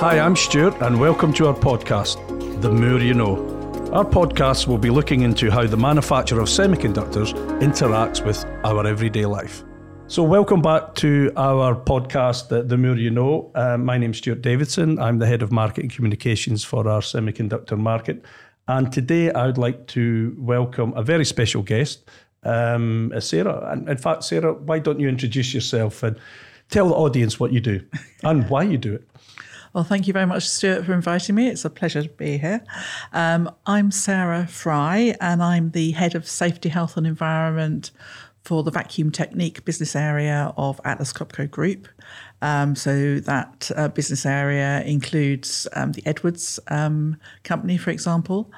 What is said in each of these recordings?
Hi, I'm Stewart, and welcome to our podcast, The Moore You Know. Our podcast will be looking into how the manufacture of semiconductors interacts with our everyday life. So, welcome back to our podcast, The, Moore You Know. Uh, my name's Stewart Davidson. I'm the head of marketing communications for our semiconductor market. And today I'd like to welcome a very special guest, um, Sara. And in fact, Sara, why don't you introduce yourself and tell the audience what you do and why you do it? Well, thank you very much, Stewart, for inviting me. It's a pleasure to be here. Um, I'm Sara Fry, and I'm the head of safety, health, and environment for the vacuum technique business area of Atlas Copco Group. Um, so that uh, business area includes um, the Edwards um, company, for example.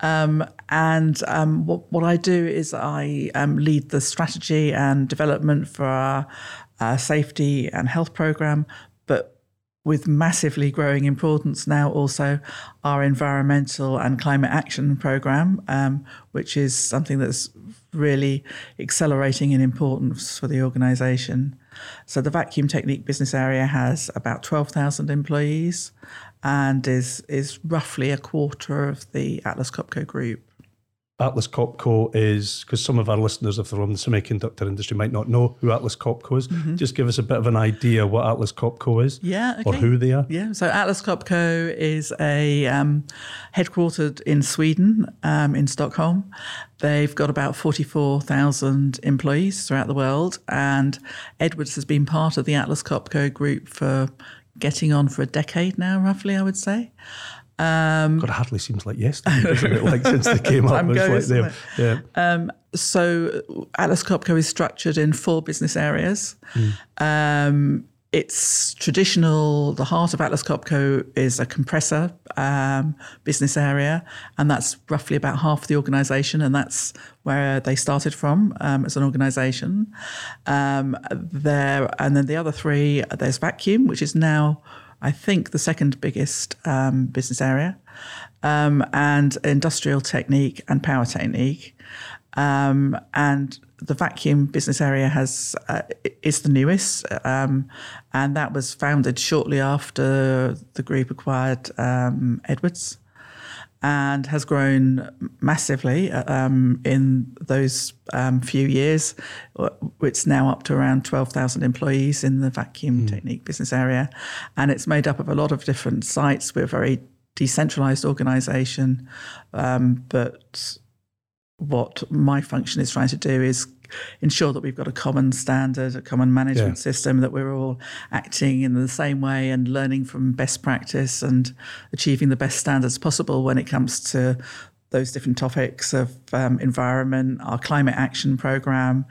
Um, and um, what, what, I do is I um, lead the strategy and development for our uh, safety and health program, but with massively growing importance now also our environmental and climate action program, um, which is something that's really accelerating in importance for the organisation. So the vacuum technique business area has about 12,000 employees and is is roughly a quarter of the Atlas Copco group. Atlas Copco is because some of our listeners, if they're from the semiconductor industry, might not know who Atlas Copco is. Mm-hmm. Just give us a bit of an idea what Atlas Copco is, yeah, okay. or who they are. Yeah, so Atlas Copco is a um, headquartered in Sweden, um, in Stockholm. They've got about forty-four thousand employees throughout the world, and Edwards has been part of the Atlas Copco group for getting on for a decade now, roughly, I would say. Um, God, it hardly seems like yesterday, doesn't it? Like since they came up, it's like Yeah. Um, so Atlas Copco is structured in four business areas. Mm. Um, it's traditional. The heart of Atlas Copco is a compressor um, business area, and that's roughly about half the organisation, and that's where they started from um, as an organisation. Um, there, and then the other three, there's vacuum, which is now I think, the second biggest um, business area, um, and industrial technique and power technique. Um, and the vacuum business area has uh, is the newest, um, and that was founded shortly after the group acquired um, Edwards and has grown massively um, in those um, few years. It's now up to around 12,000 employees in the vacuum mm. technique business area. And it's made up of a lot of different sites. We're a very decentralized organization. Um, but what my function is trying to do is ensure that we've got a common standard, a common management yeah. system, that we're all acting in the same way and learning from best practice and achieving the best standards possible when it comes to those different topics of um, environment, our climate action program,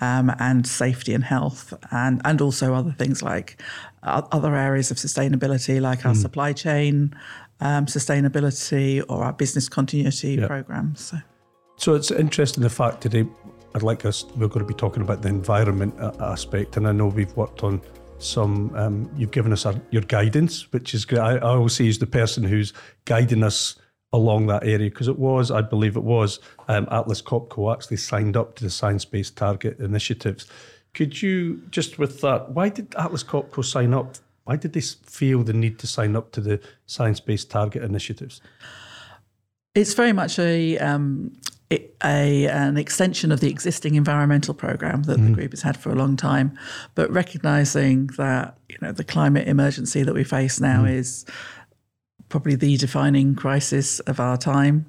um, and safety and health, and and also other things like other areas of sustainability, like our mm. supply chain um, sustainability or our business continuity yep. programs. So. so it's interesting the fact today I'd like us, we're going to be talking about the environment aspect, and I know we've worked on some, um, you've given us our, your guidance, which is great. I, I always say is the person who's guiding us along that area because it was, I believe it was, um, Atlas Copco actually signed up to the Science Based Target initiatives. Could you, just with that, why did Atlas Copco sign up? Why did they feel the need to sign up to the Science Based Target initiatives? It's very much a um, a, an extension of the existing environmental program that mm. the group has had for a long time, but recognizing that you know the climate emergency that we face now mm. is probably the defining crisis of our time.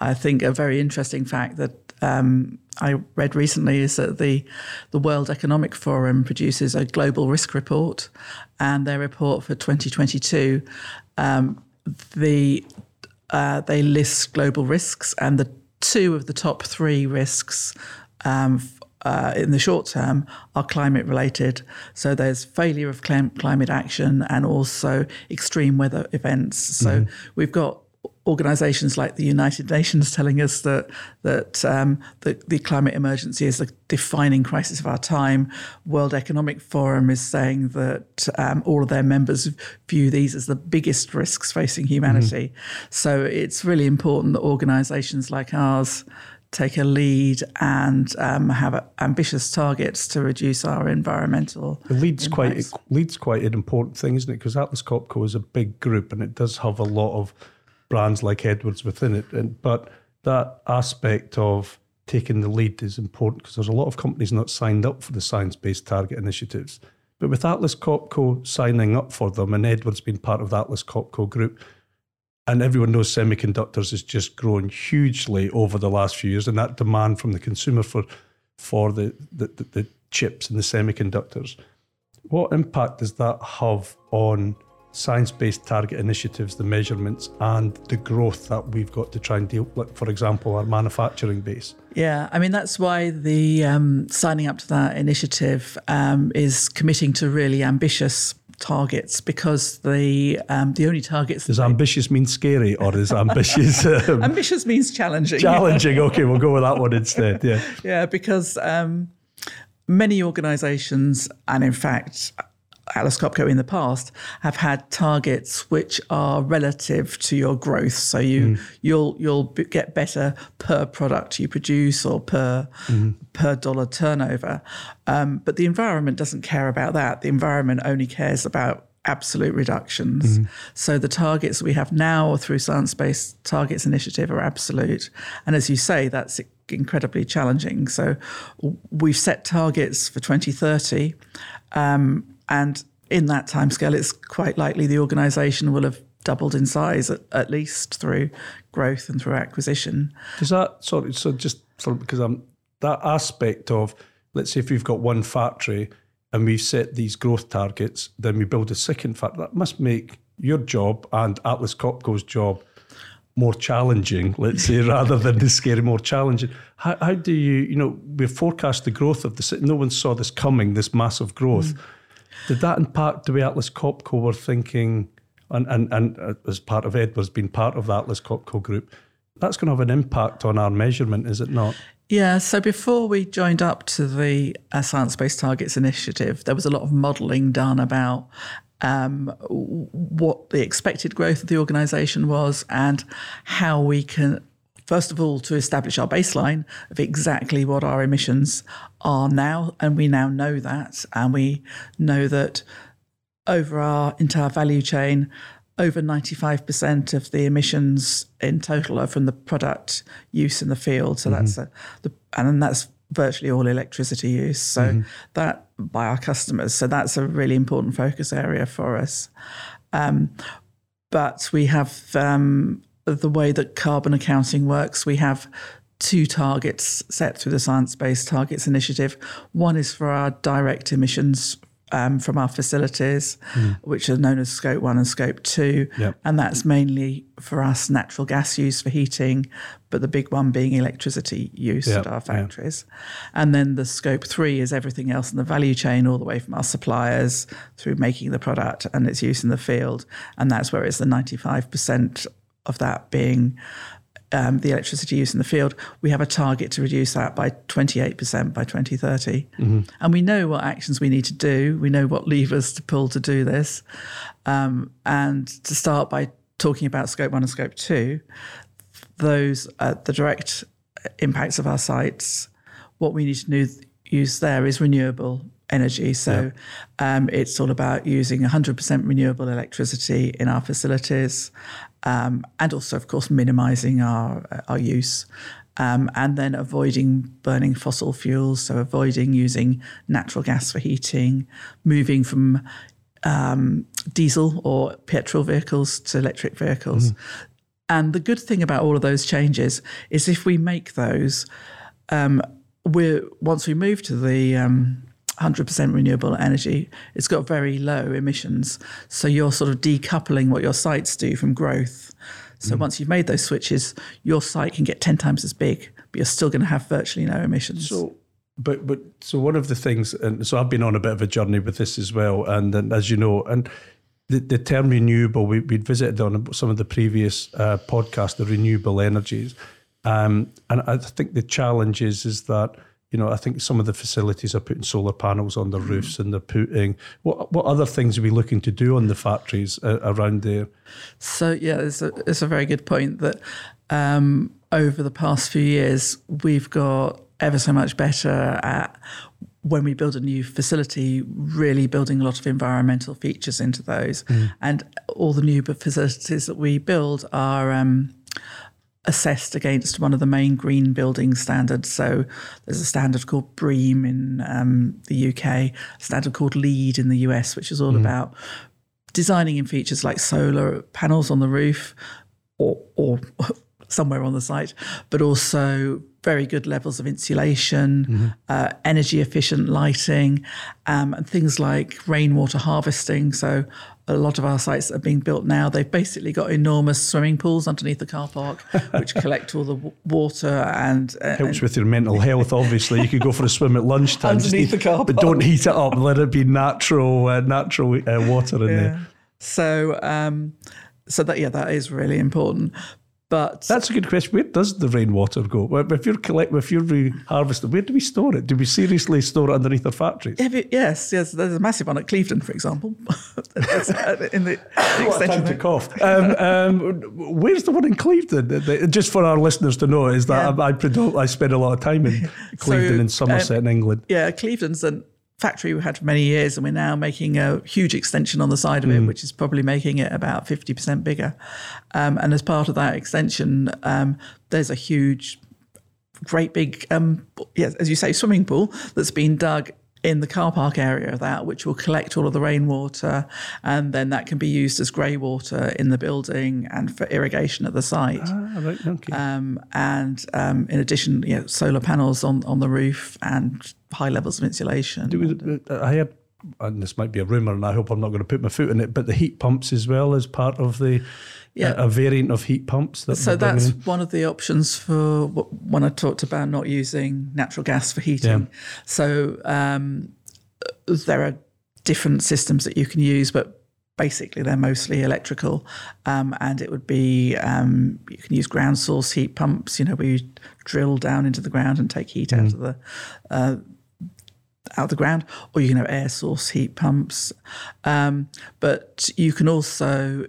I think a very interesting fact that um, I read recently is that the the World Economic Forum produces a global risk report, and their report for 2022, um, the uh, they list global risks, and the two of the top three risks um, uh, in the short term are climate related. So there's failure of clim- climate action and also extreme weather events. So mm-hmm. we've got organisations like the United Nations telling us that that um, the, the, climate emergency is a defining crisis of our time. World Economic Forum is saying that um, all of their members view these as the biggest risks facing humanity. Mm-hmm. So it's really important that organisations like ours take a lead and um, have ambitious targets to reduce our environmental. It leads impacts. quite leads quite an important thing, isn't it? Because Atlas Copco is a big group and it does have a lot of brands like Edwards within it. And, but that aspect of taking the lead is important because there's a lot of companies not signed up for the science based target initiatives. But with Atlas Copco signing up for them and Edwards being part of the Atlas Copco group, and everyone knows semiconductors has just grown hugely over the last few years, and that demand from the consumer for for the, the, the, the chips and the semiconductors. What impact does that have on science based target initiatives, the measurements, and the growth that we've got to try and deal with, for example, our manufacturing base. Yeah, I mean, that's why the um, signing up to that initiative um, is committing to really ambitious targets because the um, the only targets does ambitious mean scary or is ambitious um, ambitious means challenging. challenging? Okay we'll go with that one instead yeah. Yeah because um, many organizations and in fact Atlas Copco in the past have had targets which are relative to your growth. So you mm. you'll you'll get better per product you produce or per mm. per dollar turnover. Um, but the environment doesn't care about that. The environment only cares about absolute reductions. Mm. So the targets we have now through Science Based Targets Initiative are absolute. And as you say, that's incredibly challenging. So we've set targets for 2030. Um, and in that timescale, it's quite likely the organisation will have doubled in size at, at, least through growth and through acquisition. Does that sorry? So just for, because I'm that aspect of let's say if we've got one factory and we've set these growth targets, then we build a second factory. That must make your job and Atlas Copco's job more challenging, let's say, rather than the scary, more challenging. How, how do you, you know, we forecast the growth of the city. No one saw this coming, this massive growth. Mm. Did that impact the way Atlas Copco were thinking, and, and, and uh, as part of Edwards being part of the Atlas Copco group? That's going to have an impact on our measurement, is it not? Yeah, so before we joined up to the uh, Science Based Targets Initiative, there was a lot of modelling done about um, what the expected growth of the organisation was and how we can first of all, to establish our baseline of exactly what our emissions are now. And we now know that. And we know that over our entire value chain, over 95% of the emissions in total are from the product use in the field. So mm-hmm. that's a, the, and that's virtually all electricity use. So mm-hmm. that by our customers. So that's a really important focus area for us. Um, but we have um, the way that carbon accounting works, we have two targets set through the Science Based Targets Initiative. One is for our direct emissions um, from our facilities, mm. which are known as Scope 1 and Scope 2. Yep. And that's mainly for us natural gas use for heating, but the big one being electricity use yep. at our factories. Yep. And then the Scope 3 is everything else in the value chain, all the way from our suppliers through making the product and its use in the field. And that's where it's the 95% of that being um, the electricity use in the field, we have a target to reduce that by 28% by 2030. Mm-hmm. And we know what actions we need to do. We know what levers to pull to do this. Um, and to start by talking about scope one and scope two, those uh, the direct impacts of our sites, what we need to use there is renewable energy. So yeah. um, it's all about using 100% renewable electricity in our facilities um, and also, of course, minimizing our, uh, our use. Um, and then avoiding burning fossil fuels, so avoiding using natural gas for heating, moving from um, diesel or petrol vehicles to electric vehicles. Mm. And the good thing about all of those changes is if we make those, um, we're once we move to the um, 100% renewable energy, it's got very low emissions. So you're sort of decoupling what your sites do from growth. So mm. once you've made those switches, your site can get 10 times as big, but you're still going to have virtually no emissions. So, but, but so one of the things, and so I've been on a bit of a journey with this as well. And, and as you know, and the, the term renewable, we, would visited on some of the previous uh, podcasts, the renewable energies. Um, and I think the challenge is, is that you know, I think some of the facilities are putting solar panels on the roofs and they're putting what what other things are we looking to do on the factories uh, around there? So yeah, it's a, it's a very good point that um, over the past few years, we've got ever so much better at when we build a new facility, really building a lot of environmental features into those. And all the new facilities that we build are um, assessed against one of the main green building standards. So there's a standard called BREEAM in um, the UK, a standard called LEED in the US, which is all about designing in features like solar panels on the roof or, or somewhere on the site, but also very good levels of insulation, uh, energy efficient lighting, um, and things like rainwater harvesting. So a lot of our sites are being built now, they've basically got enormous swimming pools underneath the car park, which collect all the w- water and, uh, Helps with your mental health, obviously. You could go for a swim at lunchtime. Underneath the car park, But don't heat it up. Let it be natural uh, natural uh, water in there. so um, so that yeah, that is really important. But That's a good question. Where does the rainwater go? If you're collect, if you're re- harvesting, where do we store it? Do we seriously store it underneath our factories? You- yes, yes, there's a massive one at Clevedon, for example. Uh, in the, the What time to cough. Um, um, where's the one in Clevedon? Just for our listeners to know, is that Yeah. I, I, I spend a lot of time in Clevedon So, in Somerset in England. Yeah, Clevedon's a factory we had for many years, and we're now making a huge extension on the side of it, which is probably making it about 50% bigger. Um, and as part of that extension, um, there's a huge, great big, um, yes, as you say, swimming pool that's been dug in the car park area of that, which will collect all of the rainwater, and then that can be used as grey water in the building and for irrigation at the site. Ah, right, okay. Um, and um, in addition, you know, solar panels on, on the roof and high levels of insulation. Do uh, I heard, and this might be a rumour, and I hope I'm not going to put my foot in it, but the heat pumps as well as part of the Yeah. a, a variant of heat pumps. That so that's in. one of the options for when I talked about not using natural gas for heating. Yeah. So um, there are different systems that you can use, but basically they're mostly electrical. Um, and it would be um, you can use ground source heat pumps. You know, where you drill down into the ground and take heat out of the uh, out of the ground, or you can have air source heat pumps. Um, but you can also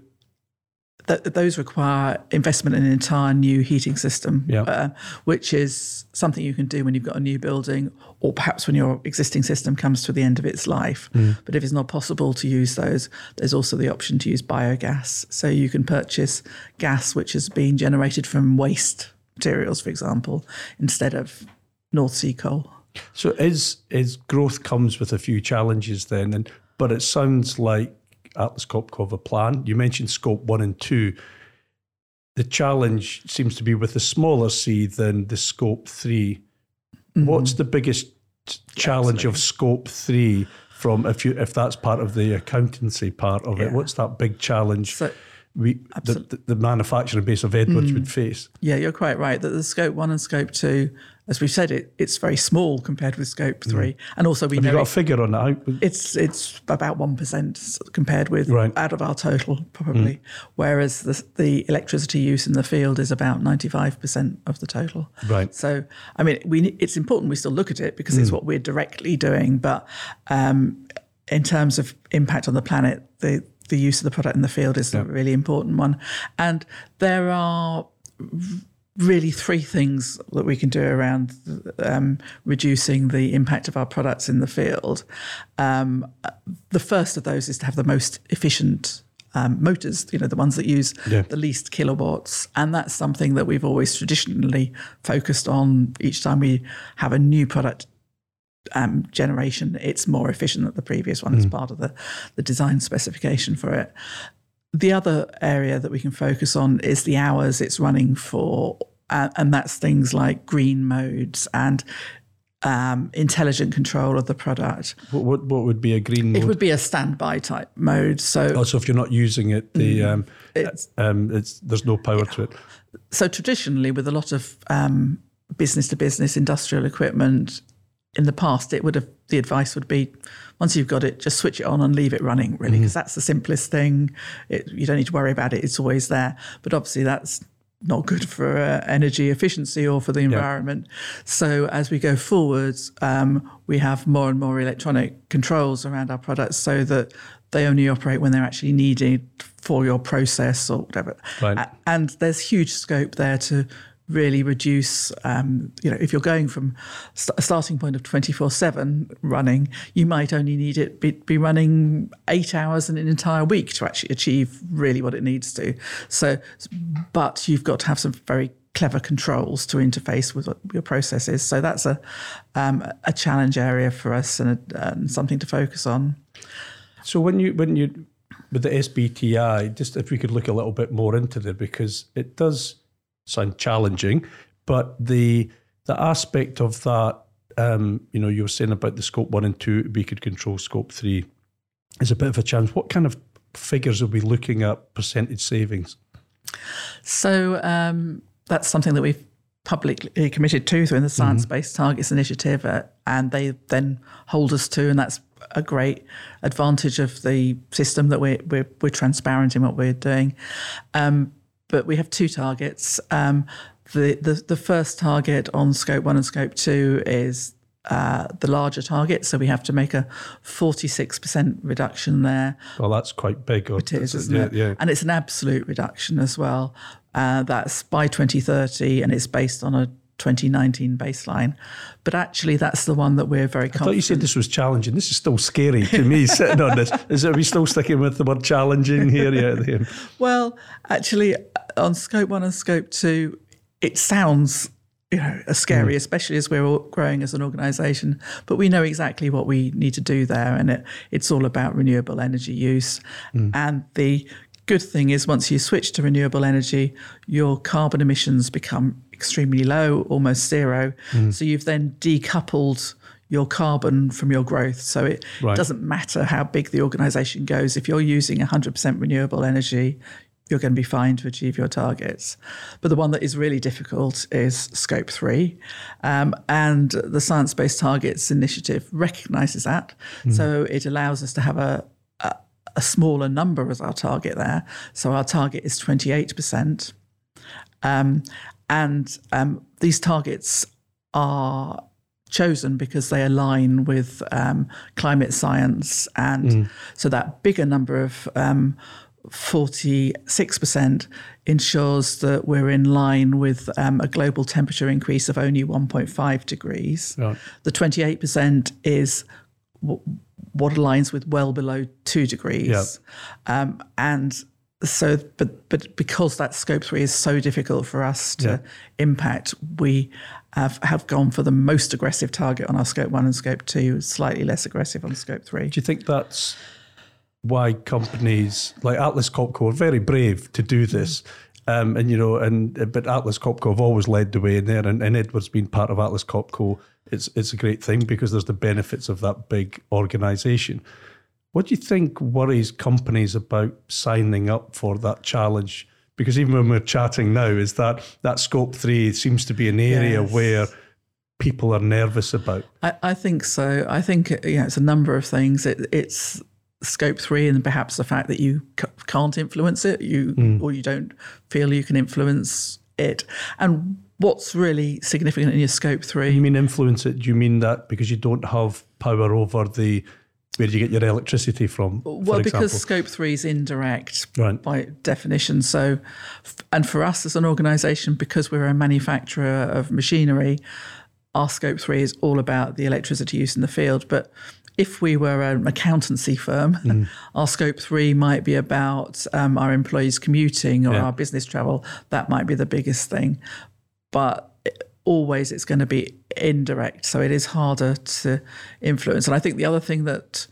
th- those require investment in an entire new heating system, Yeah. uh, which is something you can do when you've got a new building, or perhaps when your existing system comes to the end of its life. But if it's not possible to use those, there's also the option to use biogas. So you can purchase gas which has been generated from waste materials, for example, instead of North Sea coal. So is is growth comes with a few challenges then, and but it sounds like Atlas Copco have a plan. You mentioned scope one and two. The challenge seems to be with the smaller C than the scope 3 Mm-hmm. What's the biggest challenge of scope three from if you if that's part of the accountancy part of it? What's that big challenge So we the, the, the manufacturing base of Edwards Mm. would face? Yeah, you're quite right that the scope one and scope two, as we've said, it it's very small compared with scope three, and also we Have you know got a figure on that? It's it's about one percent compared with Right. out of our total probably, whereas the the electricity use in the field is about ninety five percent of the total. Right. So I mean, we it's important we still look at it because it's what we're directly doing, but um, in terms of impact on the planet, the the use of the product in the field is a really important one, and there are really three things that we can do around um, reducing the impact of our products in the field. Um, the first of those is to have the most efficient um, motors, you know, the ones that use Yeah. the least kilowatts. And that's something that we've always traditionally focused on each time we have a new product um, generation, it's more efficient than the previous one as part of the, the design specification for it. The other area that we can focus on is the hours it's running for, uh, and that's things like green modes and um, intelligent control of the product. What, what what would be a green It would be a standby type mode. So Also, if you're not using it, the um, it's um, it's there's no power to it. so traditionally with a lot of um, business to business industrial equipment in the past it would have the advice would be once you've got it just switch it on and leave it running really because that's the simplest thing. It, you don't need to worry about it it's always there. But obviously that's not good for uh, energy efficiency or for the environment. So as we go forwards um, we have more and more electronic controls around our products so that they only operate when they're actually needed for your process or whatever. Right. A- and there's huge scope there to really reduce. Um, you know, if you're going from a starting point of 24 seven running, you might only need it be, be, running eight hours in an entire week to actually achieve really what it needs to. So, but you've got to have some very clever controls to interface with your processes. So that's a um, a challenge area for us and, a, and something to focus on. So when you when you with the SBTI, just if we could look a little bit more into there because it does sound challenging, but the the aspect of that, um, you know, you were saying about the scope one and two, we could control scope three, is a bit of a challenge. What kind of figures are we looking at percentage savings? So um, that's something that we've publicly committed to through the Science Based mm-hmm. Targets Initiative, uh, and they then hold us to, and that's a great advantage of the system that we're we're, we're transparent in what we're doing. Um, but we have two targets. Um, the, the the first target on scope one and scope two is uh, the larger target. So we have to make a 46% reduction there. Well, that's quite big. It is, isn't yeah, it? Yeah. And it's an absolute reduction as well. Uh, that's by 2030, and it's based on a 2019 baseline. But actually, that's the one that we're very confident. I thought you said this was challenging. This is still scary to me sitting on this. Is are we still sticking with the word challenging here? Yeah. Well, actually, on scope one and scope two, it sounds you know, scary, mm. especially as we're all growing as an organisation. But we know exactly what we need to do there, and it, it's all about renewable energy use. Mm. And the good thing is, once you switch to renewable energy, your carbon emissions become extremely low, almost zero. Mm. So you've then decoupled your carbon from your growth. So it right. doesn't matter how big the organisation goes. If you're using 100% renewable energy, you're going to be fine to achieve your targets. But the one that is really difficult is scope three. Um, and the Science Based Targets Initiative recognizes that. Mm. So it allows us to have a, a, a, smaller number as our target there. So our target is 28%. Um, and um, these targets are chosen because they align with um, climate science. And mm. so that bigger number of um, 46% ensures that we're in line with um, a global temperature increase of only 1.5 degrees. Right. The 28% is w- what aligns with well below two degrees. Yep. Um, and so, but but because that scope three is so difficult for us to yeah. impact, we have, have gone for the most aggressive target on our scope one and scope two, slightly less aggressive on scope three. Do you think that's why companies like Atlas Copco are very brave to do this. Um, and you know, and but Atlas Copco have always led the way in there, and, and Edward's been part of Atlas Copco, it's it's a great thing because there's the benefits of that big organisation. What do you think worries companies about signing up for that challenge? Because even when we're chatting now, is that that scope three seems to be an area yes. where people are nervous about? I, I, think so. I think you know, it's a number of things. It, it's scope three and perhaps the fact that you c- can't influence it you mm. or you don't feel you can influence it and what's really significant in your scope three you mean influence it do you mean that because you don't have power over the where do you get your electricity from well because scope three is indirect right. by definition so and for us as an organization because we're a manufacturer of machinery our scope three is all about the electricity use in the field but if we were an accountancy firm, mm. our scope three might be about um, our employees commuting or yeah. our business travel. That might be the biggest thing. But always it's going to be indirect. So it is harder to influence. And I think the other thing that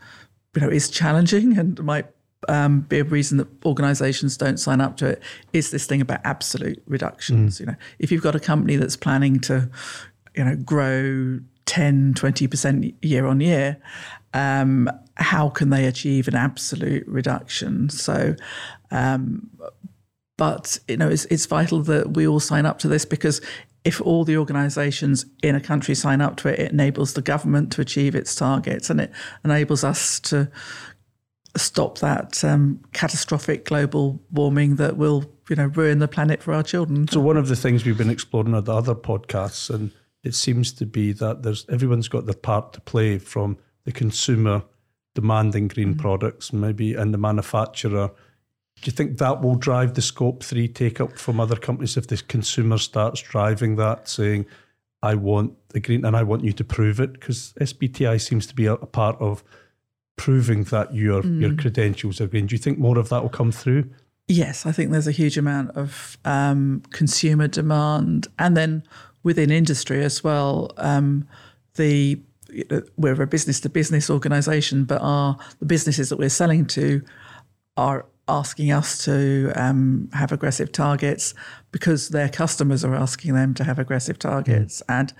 you know is challenging and might um, be a reason that organisations don't sign up to it is this thing about absolute reductions. Mm. You know, if you've got a company that's planning to, you know, grow 10, 20% year on year, um, how can they achieve an absolute reduction? So, um, but you know, it's, it's vital that we all sign up to this because if all the organisations in a country sign up to it, it enables the government to achieve its targets and it enables us to stop that um, catastrophic global warming that will, you know, ruin the planet for our children. So one of the things we've been exploring at the other podcasts and it seems to be that there's everyone's got their part to play from the consumer demanding green mm products, maybe, and the manufacturer Do you think that will drive the scope three take up from other companies if the consumer starts driving that, saying, I want the green and I want you to prove it? Because SBTI seems to be a, a part of proving that your mm. your credentials are green. Do you think more of that will come through? Yes, I think there's a huge amount of um, consumer demand, and then within industry as well. Um, the we're a business to business organisation, but our the businesses that we're selling to are asking us to um, have aggressive targets because their customers are asking them to have aggressive targets. Mm. And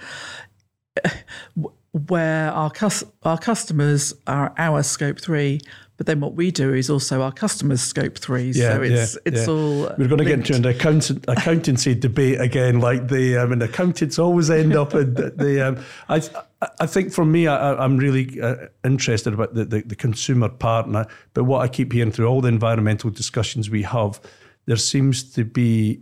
uh, where our, cus- our customers are our scope three, but then what we do is also our customers' scope three. Yeah, so it's yeah, it's yeah. all. We're going to get into an accountant, accountancy debate again. Like the, I mean, accountants always end up in the. the um, I I think for me, I, am really uh, interested about the, the, the consumer part, I, but what I keep hearing through all the environmental discussions we have, there seems to be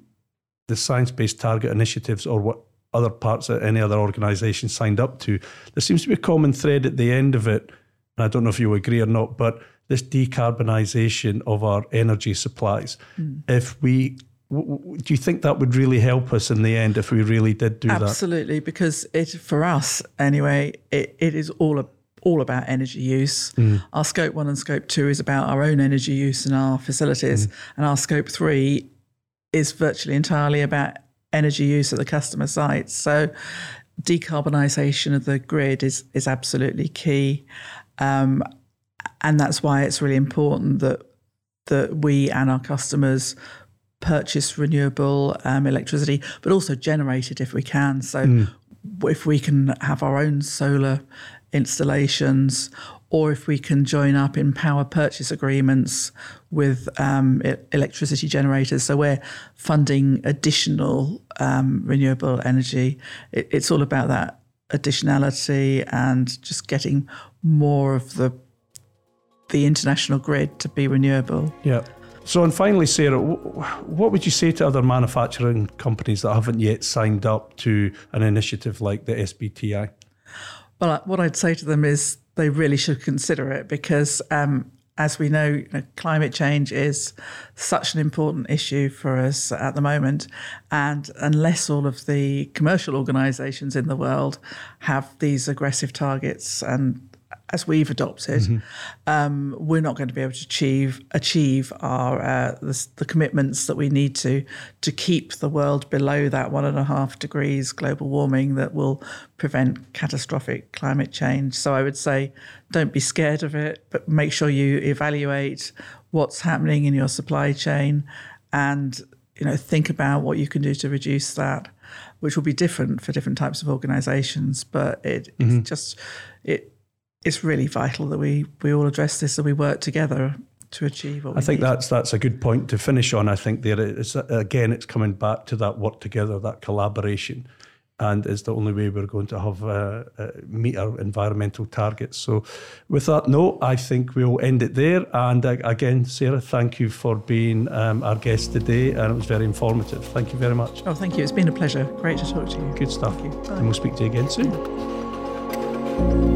the science-based target initiatives or what other parts of any other organisation signed up to. There seems to be a common thread at the end of it, and I don't know if you agree or not, but this decarbonisation of our energy supplies. Mm. If we do you think that would really help us in the end if we really did do Absolutely, that? Absolutely, because it for us anyway, it, it is all a, all about energy use. Mm. Our scope one and scope two is about our own energy use in our facilities, mm. and our scope three is virtually entirely about energy use at the customer sites. So, decarbonisation of the grid is is absolutely key. Um, and that's why it's really important that that we and our customers purchase renewable um, electricity, but also generate it if we can. So mm. if we can have our own solar installations, or if we can join up in power purchase agreements with um, electricity generators, so we're funding additional um, renewable energy. It, it's all about that additionality and just getting more of the the international grid to be renewable. Yeah. So, and finally, Sara, what would you say to other manufacturing companies that haven't yet signed up to an initiative like the SBTI? Well, what I'd say to them is they really should consider it because, um, as we know, you know, climate change is such an important issue for us at the moment. And unless all of the commercial organisations in the world have these aggressive targets and as we've adopted, mm-hmm. um, we're not going to be able to achieve achieve our uh, the, the, commitments that we need to to keep the world below that one and a half degrees global warming that will prevent catastrophic climate change. So I would say, don't be scared of it, but make sure you evaluate what's happening in your supply chain, and you know think about what you can do to reduce that, which will be different for different types of organisations. But it, mm-hmm. it's just it it's really vital that we we all address this and we work together to achieve what I think need. that's that's a good point to finish on. I think there is again, it's coming back to that work together, that collaboration, and it's the only way we're going to have uh, uh, meet our environmental targets. So, with that note, I think we'll end it there. And uh, again, Sara, thank you for being um, our guest today, and it was very informative. Thank you very much. Oh, thank you. It's been a pleasure. Great to talk to you. Good stuff. And we'll speak to you again soon.